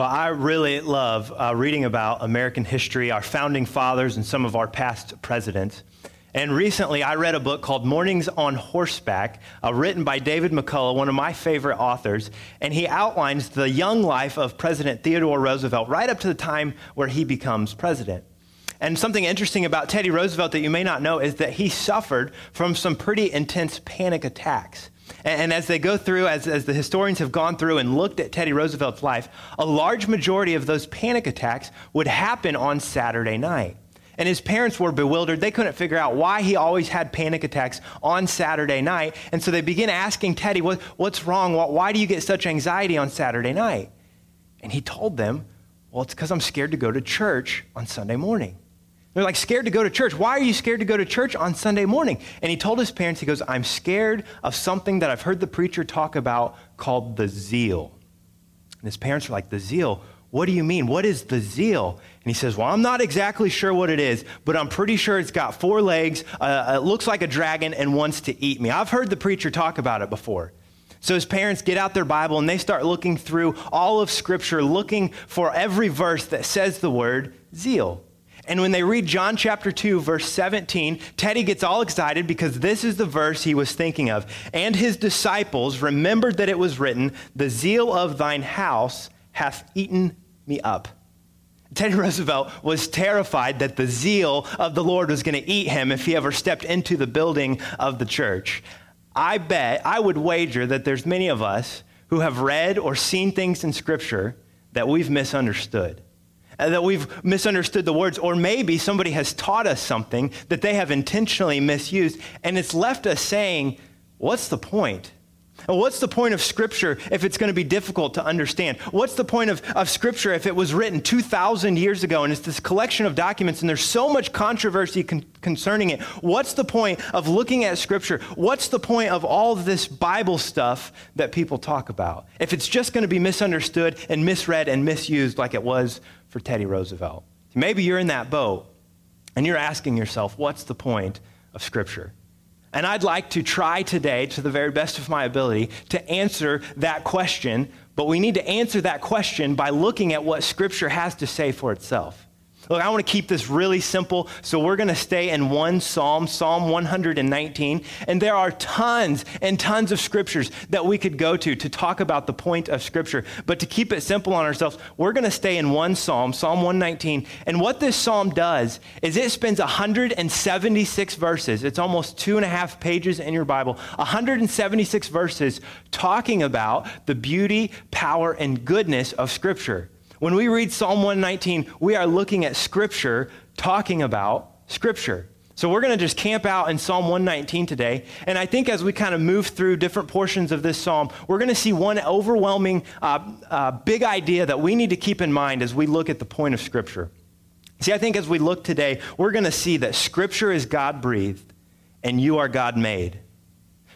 Well, I really love uh, reading about American history, our founding fathers, and some of our past presidents. And recently, I read a book called Mornings on Horseback, uh, written by David McCullough, one of my favorite authors. And he outlines the young life of President Theodore Roosevelt right up to the time where he becomes president. And something interesting about Teddy Roosevelt that you may not know is that he suffered from some pretty intense panic attacks. And, as they go through, as, as the historians have gone through and looked at Teddy Roosevelt's life, a large majority of those panic attacks would happen on Saturday night. And his parents were bewildered. They couldn't figure out why he always had panic attacks on Saturday night. And so they begin asking Teddy, what, What's wrong? Why do you get such anxiety on Saturday night? And he told them, Well, it's because I'm scared to go to church on Sunday morning. They're like scared to go to church. Why are you scared to go to church on Sunday morning? And he told his parents, he goes, I'm scared of something that I've heard the preacher talk about called the zeal. And his parents are like, The zeal? What do you mean? What is the zeal? And he says, Well, I'm not exactly sure what it is, but I'm pretty sure it's got four legs, uh, it looks like a dragon, and wants to eat me. I've heard the preacher talk about it before. So his parents get out their Bible and they start looking through all of Scripture, looking for every verse that says the word zeal. And when they read John chapter 2, verse 17, Teddy gets all excited because this is the verse he was thinking of. And his disciples remembered that it was written, The zeal of thine house hath eaten me up. Teddy Roosevelt was terrified that the zeal of the Lord was going to eat him if he ever stepped into the building of the church. I bet, I would wager that there's many of us who have read or seen things in Scripture that we've misunderstood. Uh, that we've misunderstood the words, or maybe somebody has taught us something that they have intentionally misused, and it's left us saying, What's the point? What's the point of Scripture if it's going to be difficult to understand? What's the point of, of Scripture if it was written 2,000 years ago and it's this collection of documents and there's so much controversy con- concerning it? What's the point of looking at Scripture? What's the point of all this Bible stuff that people talk about if it's just going to be misunderstood and misread and misused like it was for Teddy Roosevelt. Maybe you're in that boat and you're asking yourself, what's the point of Scripture? And I'd like to try today, to the very best of my ability, to answer that question, but we need to answer that question by looking at what Scripture has to say for itself. Look, I want to keep this really simple, so we're going to stay in one psalm, Psalm 119. And there are tons and tons of scriptures that we could go to to talk about the point of scripture. But to keep it simple on ourselves, we're going to stay in one psalm, Psalm 119. And what this psalm does is it spends 176 verses, it's almost two and a half pages in your Bible, 176 verses talking about the beauty, power, and goodness of scripture. When we read Psalm 119, we are looking at Scripture talking about Scripture. So we're going to just camp out in Psalm 119 today. And I think as we kind of move through different portions of this psalm, we're going to see one overwhelming uh, uh, big idea that we need to keep in mind as we look at the point of Scripture. See, I think as we look today, we're going to see that Scripture is God breathed and you are God made.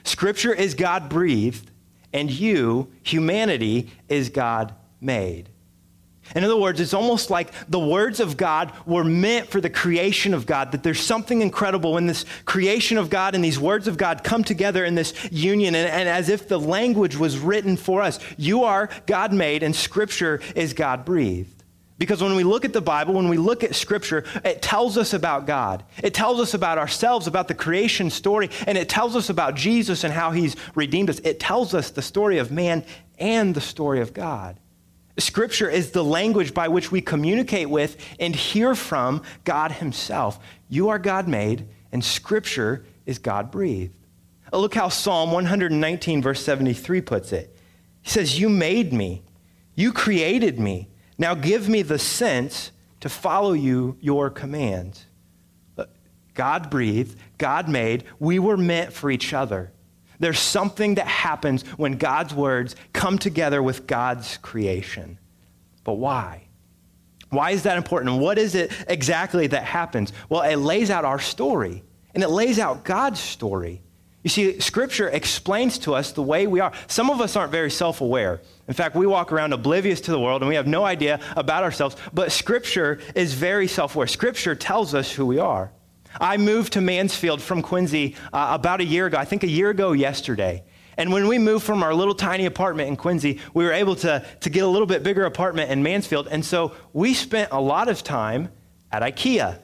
Scripture is God breathed and you, humanity, is God made. In other words, it's almost like the words of God were meant for the creation of God, that there's something incredible when this creation of God and these words of God come together in this union, and, and as if the language was written for us. You are God made, and Scripture is God breathed. Because when we look at the Bible, when we look at Scripture, it tells us about God. It tells us about ourselves, about the creation story, and it tells us about Jesus and how He's redeemed us. It tells us the story of man and the story of God. Scripture is the language by which we communicate with and hear from God Himself. You are God made, and Scripture is God breathed. Oh, look how Psalm 119, verse 73 puts it. He says, You made me, you created me. Now give me the sense to follow you, your commands. God breathed, God made, we were meant for each other. There's something that happens when God's words come together with God's creation. But why? Why is that important? what is it exactly that happens? Well, it lays out our story, and it lays out God's story. You see, Scripture explains to us the way we are. Some of us aren't very self aware. In fact, we walk around oblivious to the world and we have no idea about ourselves. But Scripture is very self aware. Scripture tells us who we are. I moved to Mansfield from Quincy uh, about a year ago, I think a year ago yesterday. And when we moved from our little tiny apartment in Quincy, we were able to, to get a little bit bigger apartment in Mansfield. And so we spent a lot of time at IKEA.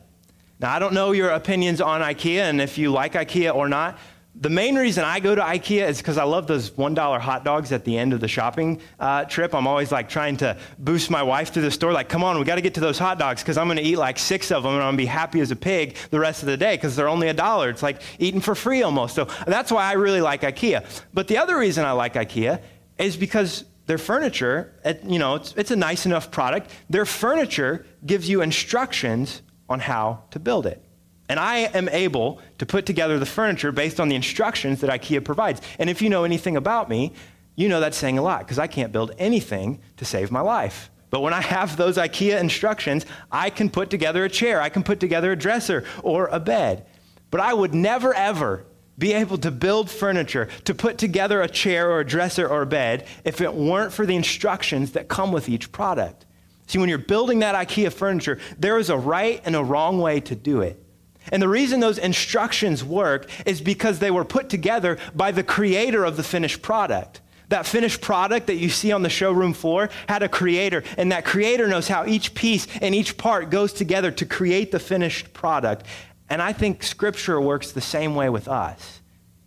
Now, I don't know your opinions on IKEA and if you like IKEA or not, the main reason I go to IKEA is because I love those $1 hot dogs at the end of the shopping uh, trip. I'm always like trying to boost my wife through the store, like, come on, we got to get to those hot dogs because I'm going to eat like six of them and I'm going to be happy as a pig the rest of the day because they're only a dollar. It's like eating for free almost. So that's why I really like IKEA. But the other reason I like IKEA is because their furniture, you know, it's, it's a nice enough product. Their furniture gives you instructions on how to build it. And I am able to put together the furniture based on the instructions that IKEA provides. And if you know anything about me, you know that's saying a lot because I can't build anything to save my life. But when I have those IKEA instructions, I can put together a chair, I can put together a dresser or a bed. But I would never, ever be able to build furniture, to put together a chair or a dresser or a bed, if it weren't for the instructions that come with each product. See, when you're building that IKEA furniture, there is a right and a wrong way to do it. And the reason those instructions work is because they were put together by the creator of the finished product. That finished product that you see on the showroom floor had a creator, and that creator knows how each piece and each part goes together to create the finished product. And I think Scripture works the same way with us.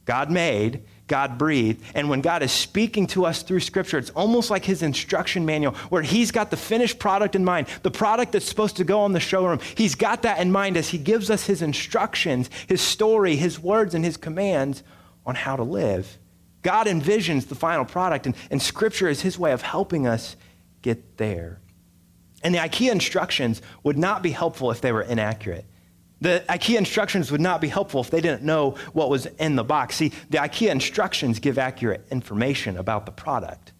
God made, God breathed. And when God is speaking to us through Scripture, it's almost like His instruction manual where He's got the finished product in mind, the product that's supposed to go on the showroom. He's got that in mind as He gives us His instructions, His story, His words, and His commands on how to live. God envisions the final product, and, and Scripture is His way of helping us get there. And the IKEA instructions would not be helpful if they were inaccurate. The IKEA instructions would not be helpful if they didn't know what was in the box. See, the IKEA instructions give accurate information about the product.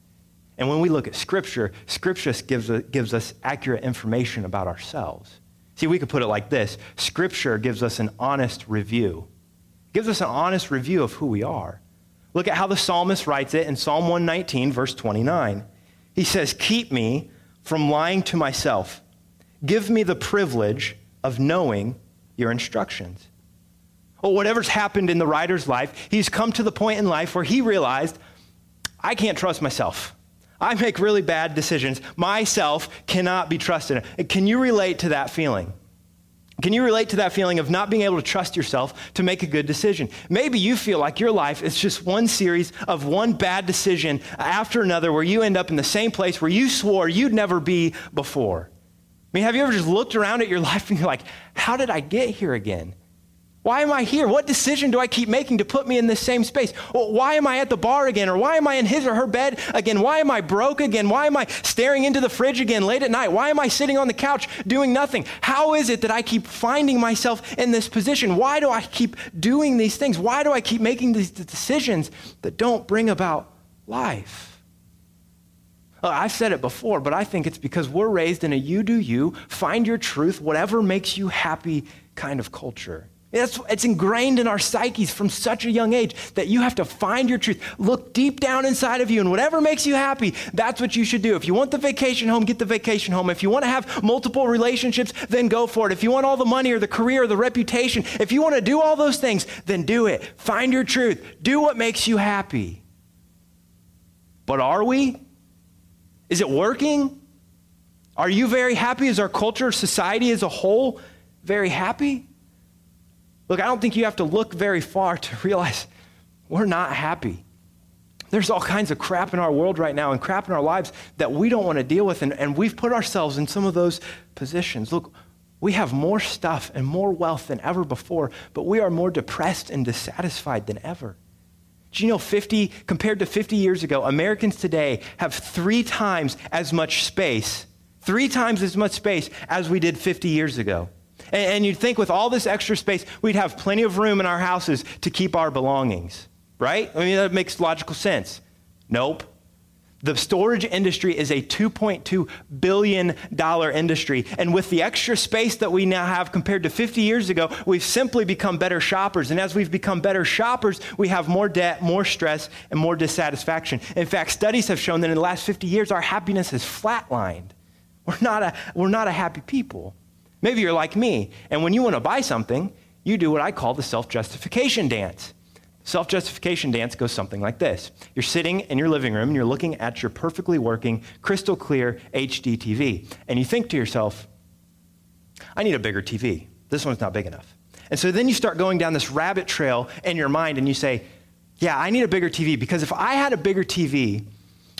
And when we look at Scripture, Scripture gives, gives us accurate information about ourselves. See, we could put it like this Scripture gives us an honest review, it gives us an honest review of who we are. Look at how the psalmist writes it in Psalm 119, verse 29. He says, Keep me from lying to myself. Give me the privilege of knowing your instructions. Or whatever's happened in the writer's life, he's come to the point in life where he realized, I can't trust myself. I make really bad decisions. Myself cannot be trusted. Can you relate to that feeling? Can you relate to that feeling of not being able to trust yourself to make a good decision? Maybe you feel like your life is just one series of one bad decision after another where you end up in the same place where you swore you'd never be before. I mean, have you ever just looked around at your life and you're like, how did I get here again? Why am I here? What decision do I keep making to put me in this same space? Why am I at the bar again? Or why am I in his or her bed again? Why am I broke again? Why am I staring into the fridge again late at night? Why am I sitting on the couch doing nothing? How is it that I keep finding myself in this position? Why do I keep doing these things? Why do I keep making these decisions that don't bring about life? Uh, I've said it before, but I think it's because we're raised in a you do you, find your truth, whatever makes you happy kind of culture. It's, it's ingrained in our psyches from such a young age that you have to find your truth. Look deep down inside of you, and whatever makes you happy, that's what you should do. If you want the vacation home, get the vacation home. If you want to have multiple relationships, then go for it. If you want all the money or the career or the reputation, if you want to do all those things, then do it. Find your truth. Do what makes you happy. But are we? Is it working? Are you very happy? Is our culture, society as a whole very happy? Look, I don't think you have to look very far to realize we're not happy. There's all kinds of crap in our world right now and crap in our lives that we don't want to deal with, and, and we've put ourselves in some of those positions. Look, we have more stuff and more wealth than ever before, but we are more depressed and dissatisfied than ever. Do you know 50, compared to 50 years ago, Americans today have three times as much space, three times as much space as we did 50 years ago. And, and you'd think with all this extra space, we'd have plenty of room in our houses to keep our belongings, right? I mean, that makes logical sense. Nope. The storage industry is a $2.2 billion industry. And with the extra space that we now have compared to 50 years ago, we've simply become better shoppers. And as we've become better shoppers, we have more debt, more stress, and more dissatisfaction. In fact, studies have shown that in the last 50 years, our happiness has flatlined. We're not a, we're not a happy people. Maybe you're like me, and when you want to buy something, you do what I call the self justification dance. Self justification dance goes something like this You're sitting in your living room and you're looking at your perfectly working, crystal clear HD TV, and you think to yourself, I need a bigger TV. This one's not big enough. And so then you start going down this rabbit trail in your mind and you say, Yeah, I need a bigger TV because if I had a bigger TV,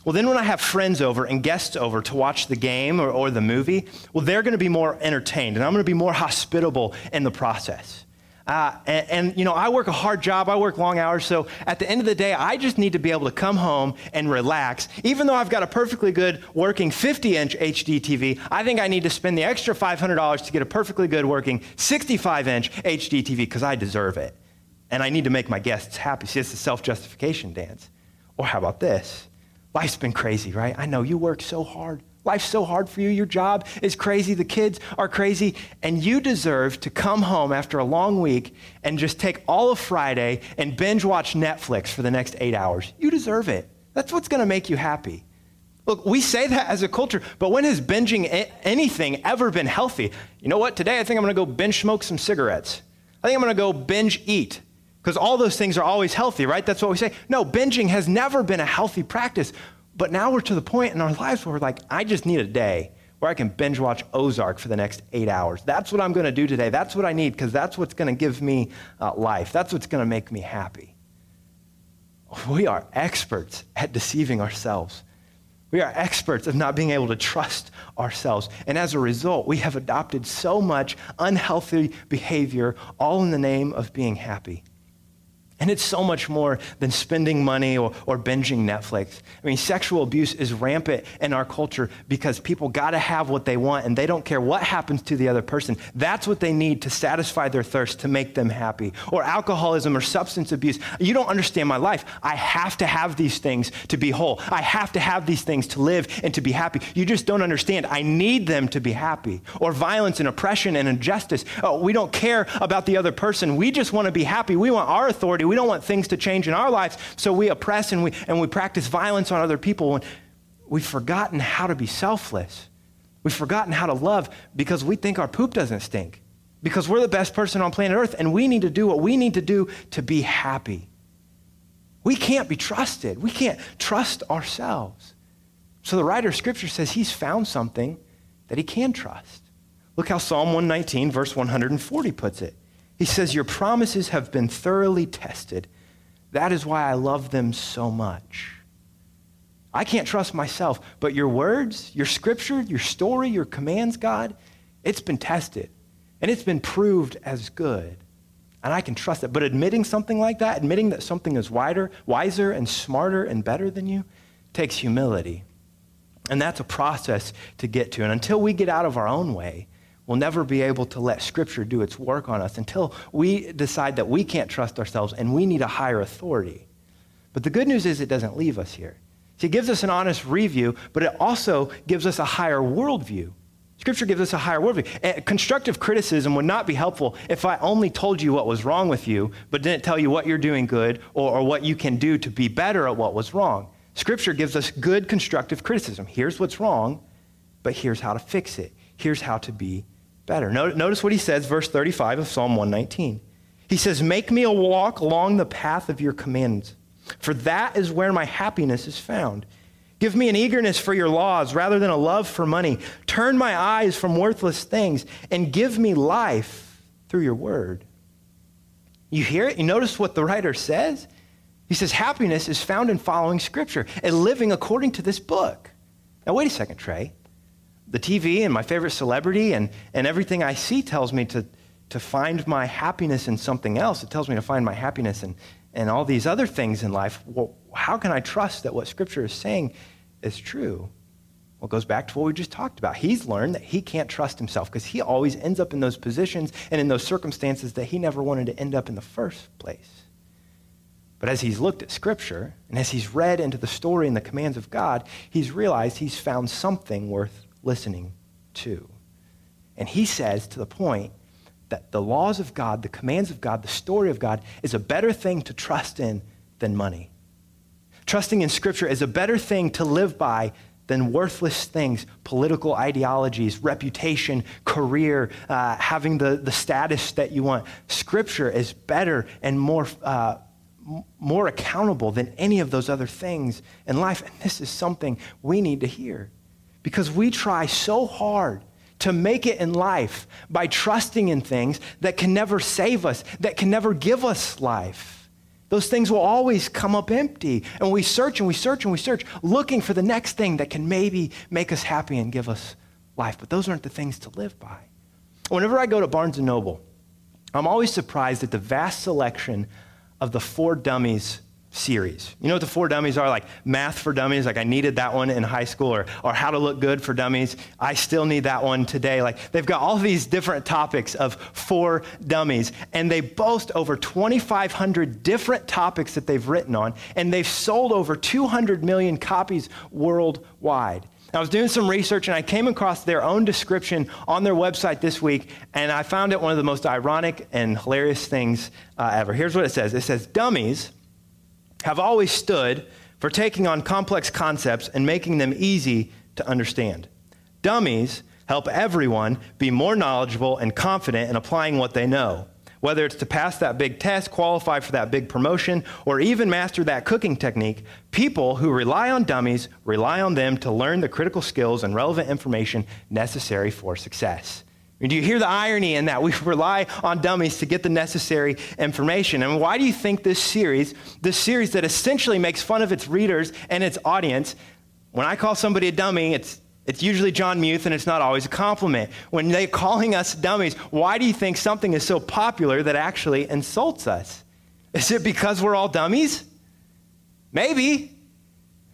well, then when I have friends over and guests over to watch the game or, or the movie, well, they're going to be more entertained and I'm going to be more hospitable in the process. Uh, and, and, you know, I work a hard job, I work long hours, so at the end of the day, I just need to be able to come home and relax. Even though I've got a perfectly good working 50 inch HD TV, I think I need to spend the extra $500 to get a perfectly good working 65 inch HD TV because I deserve it. And I need to make my guests happy. See, it's a self justification dance. Or how about this? Life's been crazy, right? I know you work so hard. Life's so hard for you. Your job is crazy. The kids are crazy. And you deserve to come home after a long week and just take all of Friday and binge watch Netflix for the next eight hours. You deserve it. That's what's going to make you happy. Look, we say that as a culture, but when has binging anything ever been healthy? You know what? Today I think I'm going to go binge smoke some cigarettes. I think I'm going to go binge eat because all those things are always healthy, right? That's what we say. No, binging has never been a healthy practice. But now we're to the point in our lives where we're like, I just need a day where I can binge watch Ozark for the next eight hours. That's what I'm going to do today. That's what I need because that's what's going to give me uh, life. That's what's going to make me happy. We are experts at deceiving ourselves. We are experts of not being able to trust ourselves. And as a result, we have adopted so much unhealthy behavior, all in the name of being happy. And it's so much more than spending money or, or binging Netflix. I mean, sexual abuse is rampant in our culture because people got to have what they want and they don't care what happens to the other person. That's what they need to satisfy their thirst, to make them happy. Or alcoholism or substance abuse. You don't understand my life. I have to have these things to be whole. I have to have these things to live and to be happy. You just don't understand. I need them to be happy. Or violence and oppression and injustice. Oh, we don't care about the other person. We just want to be happy. We want our authority. We don't want things to change in our lives, so we oppress and we, and we practice violence on other people. And we've forgotten how to be selfless. We've forgotten how to love because we think our poop doesn't stink, because we're the best person on planet Earth, and we need to do what we need to do to be happy. We can't be trusted. We can't trust ourselves. So the writer of Scripture says he's found something that he can trust. Look how Psalm 119, verse 140 puts it. He says, Your promises have been thoroughly tested. That is why I love them so much. I can't trust myself, but your words, your scripture, your story, your commands, God, it's been tested and it's been proved as good. And I can trust it. But admitting something like that, admitting that something is wider, wiser and smarter and better than you, takes humility. And that's a process to get to. And until we get out of our own way, We'll never be able to let Scripture do its work on us until we decide that we can't trust ourselves and we need a higher authority. But the good news is it doesn't leave us here. See, it gives us an honest review, but it also gives us a higher worldview. Scripture gives us a higher worldview. Constructive criticism would not be helpful if I only told you what was wrong with you, but didn't tell you what you're doing good or, or what you can do to be better at what was wrong. Scripture gives us good constructive criticism. Here's what's wrong, but here's how to fix it. Here's how to be better. Notice what he says, verse 35 of Psalm 119. He says, Make me a walk along the path of your commands, for that is where my happiness is found. Give me an eagerness for your laws rather than a love for money. Turn my eyes from worthless things and give me life through your word. You hear it? You notice what the writer says? He says, Happiness is found in following Scripture and living according to this book. Now, wait a second, Trey the TV and my favorite celebrity and, and everything I see tells me to, to find my happiness in something else. It tells me to find my happiness in, in all these other things in life. Well, how can I trust that what Scripture is saying is true? Well, it goes back to what we just talked about. He's learned that he can't trust himself because he always ends up in those positions and in those circumstances that he never wanted to end up in the first place. But as he's looked at Scripture and as he's read into the story and the commands of God, he's realized he's found something worth listening to. And he says to the point that the laws of God, the commands of God, the story of God is a better thing to trust in than money. Trusting in Scripture is a better thing to live by than worthless things, political ideologies, reputation, career, uh, having the, the status that you want. Scripture is better and more, uh, more accountable than any of those other things in life. And this is something we need to hear because we try so hard to make it in life by trusting in things that can never save us, that can never give us life. Those things will always come up empty. And we search and we search and we search, looking for the next thing that can maybe make us happy and give us life. But those aren't the things to live by. Whenever I go to Barnes & Noble, I'm always surprised at the vast selection of the For Dummies series. You know what the For Dummies are? Like math for dummies, like I needed that one in high school, or, or how to look good for dummies. I still need that one today. Like they've got all these different topics of For Dummies, and they boast over 2,500 different topics that they've written on, and they've sold over 200 million copies worldwide. I was doing some research and I came across their own description on their website this week, and I found it one of the most ironic and hilarious things uh, ever. Here's what it says It says, Dummies have always stood for taking on complex concepts and making them easy to understand. Dummies help everyone be more knowledgeable and confident in applying what they know whether it's to pass that big test, qualify for that big promotion, or even master that cooking technique, people who rely on dummies rely on them to learn the critical skills and relevant information necessary for success. Do you hear the irony in that? We rely on dummies to get the necessary information. And why do you think this series, this series that essentially makes fun of its readers and its audience, when I call somebody a dummy, it's it's usually John Muth, and it's not always a compliment. When they're calling us dummies, why do you think something is so popular that actually insults us? Is it because we're all dummies? Maybe.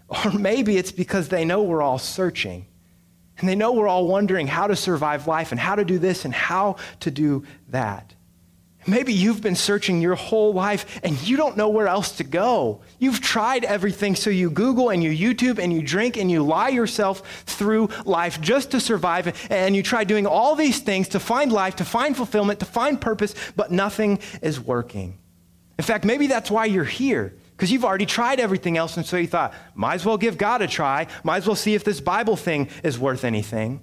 Or maybe it's because they know we're all searching. And they know we're all wondering how to survive life and how to do this and how to do that. Maybe you've been searching your whole life and you don't know where else to go. You've tried everything, so you Google and you YouTube and you drink and you lie yourself through life just to survive. And you try doing all these things to find life, to find fulfillment, to find purpose, but nothing is working. In fact, maybe that's why you're here, because you've already tried everything else. And so you thought, might as well give God a try, might as well see if this Bible thing is worth anything.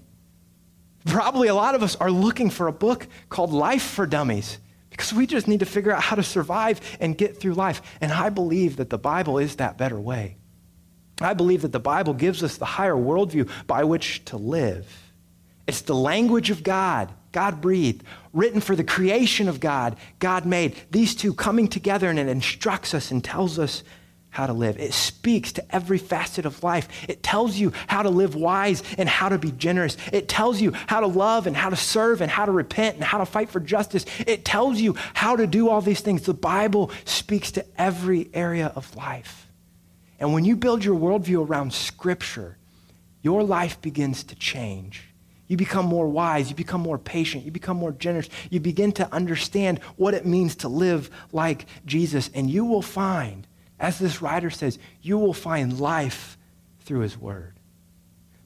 Probably a lot of us are looking for a book called Life for Dummies because we just need to figure out how to survive and get through life. And I believe that the Bible is that better way. I believe that the Bible gives us the higher worldview by which to live. It's the language of God, God breathed, written for the creation of God, God made. These two coming together and it instructs us and tells us how to live. It speaks to every facet of life. It tells you how to live wise and how to be generous. It tells you how to love and how to serve and how to repent and how to fight for justice. It tells you how to do all these things. The Bible speaks to every area of life. And when you build your worldview around Scripture, your life begins to change. You become more wise. You become more patient. You become more generous. You begin to understand what it means to live like Jesus. And you will find as this writer says, you will find life through his word.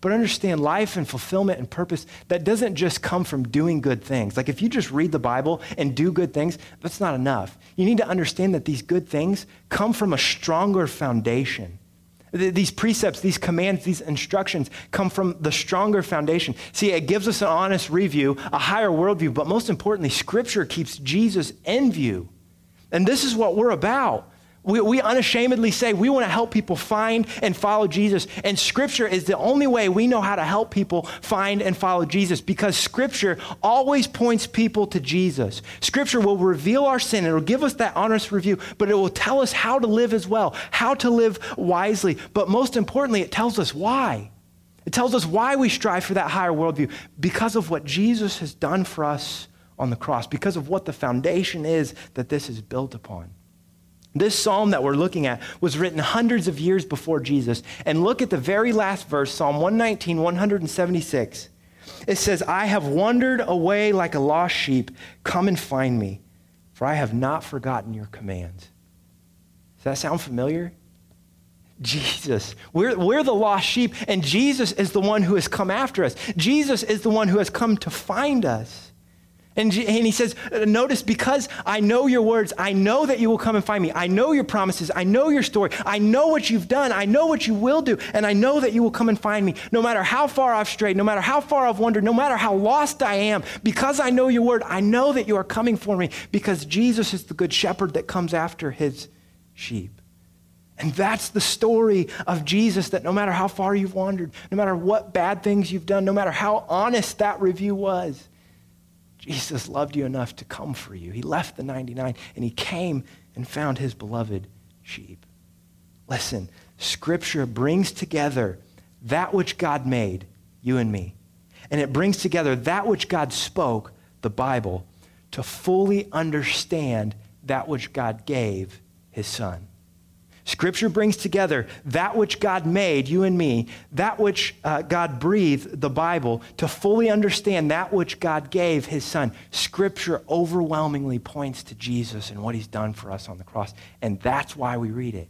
But understand life and fulfillment and purpose, that doesn't just come from doing good things. Like if you just read the Bible and do good things, that's not enough. You need to understand that these good things come from a stronger foundation. These precepts, these commands, these instructions come from the stronger foundation. See, it gives us an honest review, a higher worldview, but most importantly, Scripture keeps Jesus in view. And this is what we're about. We, we unashamedly say we want to help people find and follow Jesus. And Scripture is the only way we know how to help people find and follow Jesus because Scripture always points people to Jesus. Scripture will reveal our sin, it will give us that honest review, but it will tell us how to live as well, how to live wisely. But most importantly, it tells us why. It tells us why we strive for that higher worldview because of what Jesus has done for us on the cross, because of what the foundation is that this is built upon. This psalm that we're looking at was written hundreds of years before Jesus. And look at the very last verse, Psalm 119, 176. It says, I have wandered away like a lost sheep. Come and find me, for I have not forgotten your commands. Does that sound familiar? Jesus. We're, we're the lost sheep, and Jesus is the one who has come after us. Jesus is the one who has come to find us. And, and he says, uh, Notice, because I know your words, I know that you will come and find me. I know your promises. I know your story. I know what you've done. I know what you will do. And I know that you will come and find me. No matter how far I've strayed, no matter how far I've wandered, no matter how lost I am, because I know your word, I know that you are coming for me because Jesus is the good shepherd that comes after his sheep. And that's the story of Jesus that no matter how far you've wandered, no matter what bad things you've done, no matter how honest that review was, Jesus loved you enough to come for you. He left the 99 and he came and found his beloved sheep. Listen, Scripture brings together that which God made, you and me, and it brings together that which God spoke, the Bible, to fully understand that which God gave his Son. Scripture brings together that which God made, you and me, that which uh, God breathed, the Bible, to fully understand that which God gave his Son. Scripture overwhelmingly points to Jesus and what he's done for us on the cross. And that's why we read it.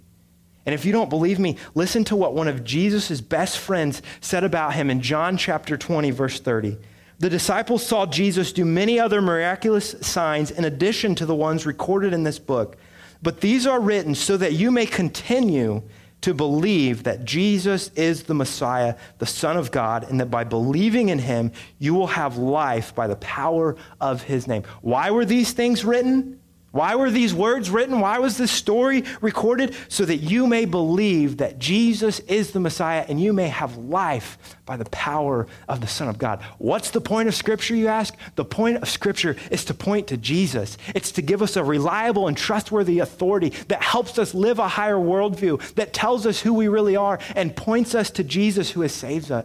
And if you don't believe me, listen to what one of Jesus' best friends said about him in John chapter 20, verse 30. The disciples saw Jesus do many other miraculous signs in addition to the ones recorded in this book. But these are written so that you may continue to believe that Jesus is the Messiah, the Son of God, and that by believing in him, you will have life by the power of his name. Why were these things written? Why were these words written? Why was this story recorded? So that you may believe that Jesus is the Messiah and you may have life by the power of the Son of God. What's the point of Scripture, you ask? The point of Scripture is to point to Jesus. It's to give us a reliable and trustworthy authority that helps us live a higher worldview, that tells us who we really are, and points us to Jesus who has saved uh,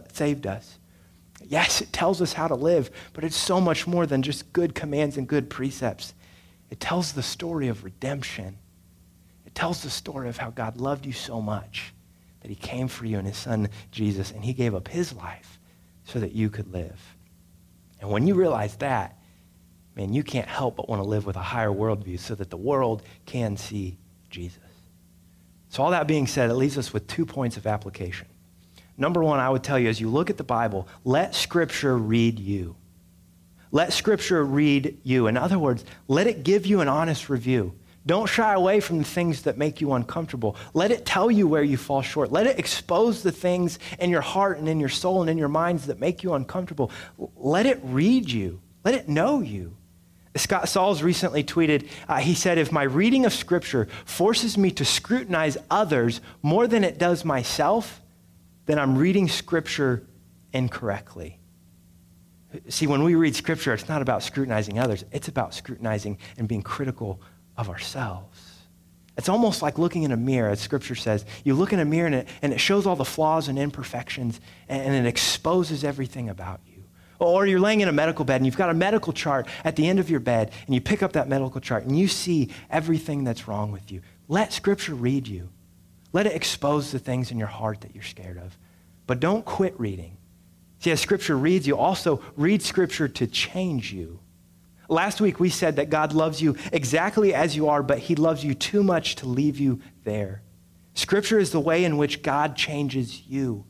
us. Yes, it tells us how to live, but it's so much more than just good commands and good precepts. It tells the story of redemption. It tells the story of how God loved you so much that he came for you and his son Jesus, and he gave up his life so that you could live. And when you realize that, man, you can't help but want to live with a higher worldview so that the world can see Jesus. So, all that being said, it leaves us with two points of application. Number one, I would tell you as you look at the Bible, let Scripture read you. Let Scripture read you. In other words, let it give you an honest review. Don't shy away from the things that make you uncomfortable. Let it tell you where you fall short. Let it expose the things in your heart and in your soul and in your minds that make you uncomfortable. Let it read you. Let it know you. Scott Sauls recently tweeted, uh, he said, If my reading of Scripture forces me to scrutinize others more than it does myself, then I'm reading Scripture incorrectly. See, when we read scripture, it's not about scrutinizing others, it's about scrutinizing and being critical of ourselves. It's almost like looking in a mirror, as scripture says. You look in a mirror and it, and it shows all the flaws and imperfections and, and it exposes everything about you. Or you're laying in a medical bed and you've got a medical chart at the end of your bed and you pick up that medical chart and you see everything that's wrong with you. Let scripture read you. Let it expose the things in your heart that you're scared of. But don't quit reading. See, as Scripture reads you, also read Scripture to change you. Last week we said that God loves you exactly as you are, but He loves you too much to leave you there. Scripture is the way in which God changes you.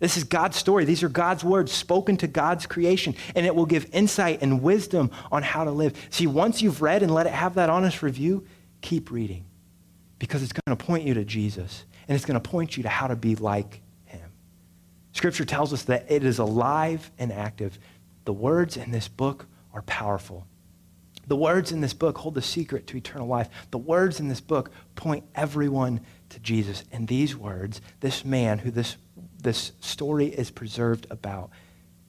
This is God's story. These are God's words spoken to God's creation, and it will give insight and wisdom on how to live. See, once you've read and let it have that honest review, keep reading because it's going to point you to Jesus, and it's going to point you to how to be like Scripture tells us that it is alive and active. The words in this book are powerful. The words in this book hold the secret to eternal life. The words in this book point everyone to Jesus. And these words, this man who this, this story is preserved about,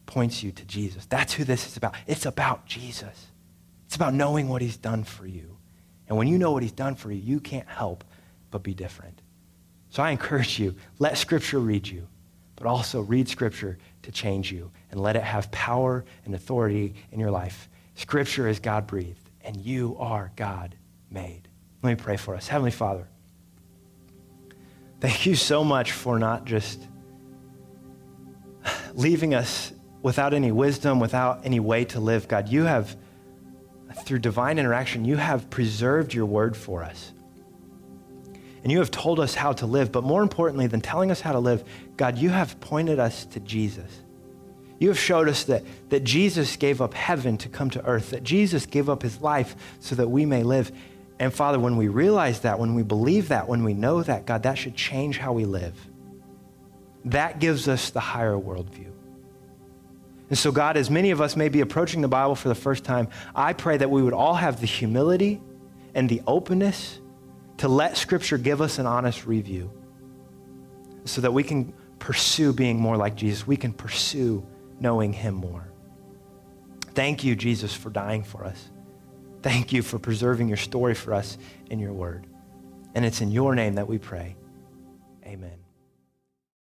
points you to Jesus. That's who this is about. It's about Jesus. It's about knowing what he's done for you. And when you know what he's done for you, you can't help but be different. So I encourage you, let Scripture read you but also read Scripture to change you and let it have power and authority in your life. Scripture is God breathed, and you are God made. Let me pray for us. Heavenly Father, thank you so much for not just leaving us without any wisdom, without any way to live. God, you have, through divine interaction, you have preserved your word for us and you have told us how to live. But more importantly than telling us how to live, God, you have pointed us to Jesus. You have showed us that, that Jesus gave up heaven to come to earth, that Jesus gave up his life so that we may live. And Father, when we realize that, when we believe that, when we know that, God, that should change how we live. That gives us the higher worldview. And so, God, as many of us may be approaching the Bible for the first time, I pray that we would all have the humility and the openness to let Scripture give us an honest review so that we can pursue being more like Jesus. We can pursue knowing Him more. Thank you, Jesus, for dying for us. Thank you for preserving your story for us in your word. And it's in your name that we pray. Amen.